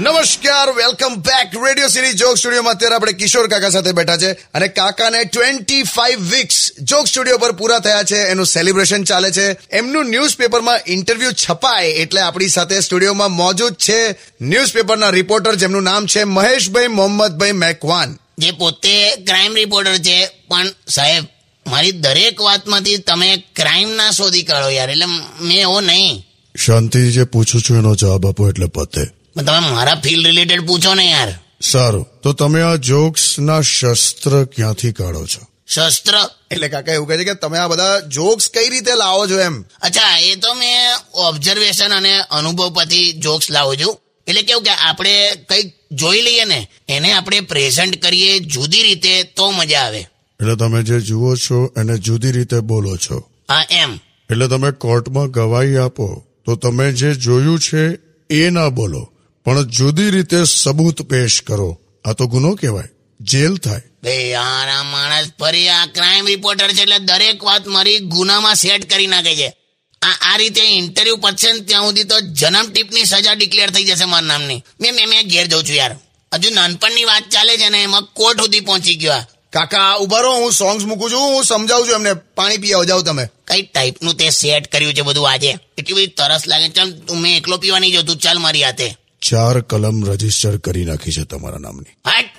નમસ્કાર welcome back radio city joke સ્ટુડિયોમાં અત્યારે આપણે કિશોર કાકા સાથે બેઠા છે અને કાકાને twenty five weeks joke studio પર પૂરા થયા છે, એનું સેલિબ્રેશન ચાલે છે. એમનું ન્યૂઝપેપરમાં ઇન્ટરવ્યુ છપાય એટલે આપણી સાથે સ્ટુડિયોમાં મોજૂદ છે ન્યૂઝપેપરના રિપોર્ટર જેમનું નામ છે મહેશભાઈ મોહમ્મદભાઈ મેકવાન. જે પોતે ક્રાઇમ રિપોર્ટર છે, પણ સાહેબ મારી દરેક વાતમાંથી તમે ક્રાઇમ ના શોધી કાઢો યાર એટલે મેં એવો નહીં. શાંતિ જે પૂછું છું એનો જવાબ આપો એટલે પતે. પણ તમે મારા ફિલ્ડ રિલેટેડ પૂછો ને યાર. સારું તો તમે આ જોક્સ ના શસ્ત્ર ક્યાંથી કાઢો છો? શસ્ત્ર? એટલે કાકા એવું કહે છે કે તમે આ બધા જોક્સ કઈ રીતે લાવો છો એમ? અચ્છા એ તો મેં ઓબ્ઝર્વેશન અને અનુભવ પરથી જોક્સ લાવું છું. એટલે કેવું કે આપણે કંઈક જોઈ લઈએ ને એને આપણે પ્રેઝન્ટ કરીએ જુદી રીતે તો મજા આવે. એટલે તમે જે જુઓ છો એને જુદી રીતે બોલો છો. હા એમ એટલે તમે કોર્ટમાં ગવાહી આપો તો તમે જે જોયું છે એ ના બોલો. પણ જુદી રીતે સબૂત પેશ કરો. આ તો ગુનો કહેવાય. જેલ થાય. બે યાર આ માણસ ફરી આ ક્રાઇમ રિપોર્ટર છે એટલે દરેક વાત મારી ગુનામાં સેટ કરી નાખે છે. આ આ રીતે ઇન્ટરવ્યુ પતશે ને ત્યાં સુધી તો જન્મ ટીપની સજા ડિક્લેર થઈ જશે મારા નામની. મેં મેં મેં ઘેર જઉં છું યાર. હજુ નાનપણની વાત ચાલે છે ને એમાં કોર્ટ સુધી પહોંચી ગયો. કાકા ઊભા રહો હું સોંગ્સ મૂકું છું હું સમજાવું છું એમને. પાણી પી જાવ તમે. કઈ ટાઈપનું તે સેટ કર્યું છે બધું આજે? એટલી બધી તરસ લાગે. ચાલ તું મેં એકલો પીવા નહીં જતું ચાલ મારી હાથે. ચાર કલમ રજિસ્ટર કરી નાખી છે તમારા નામની. હટ!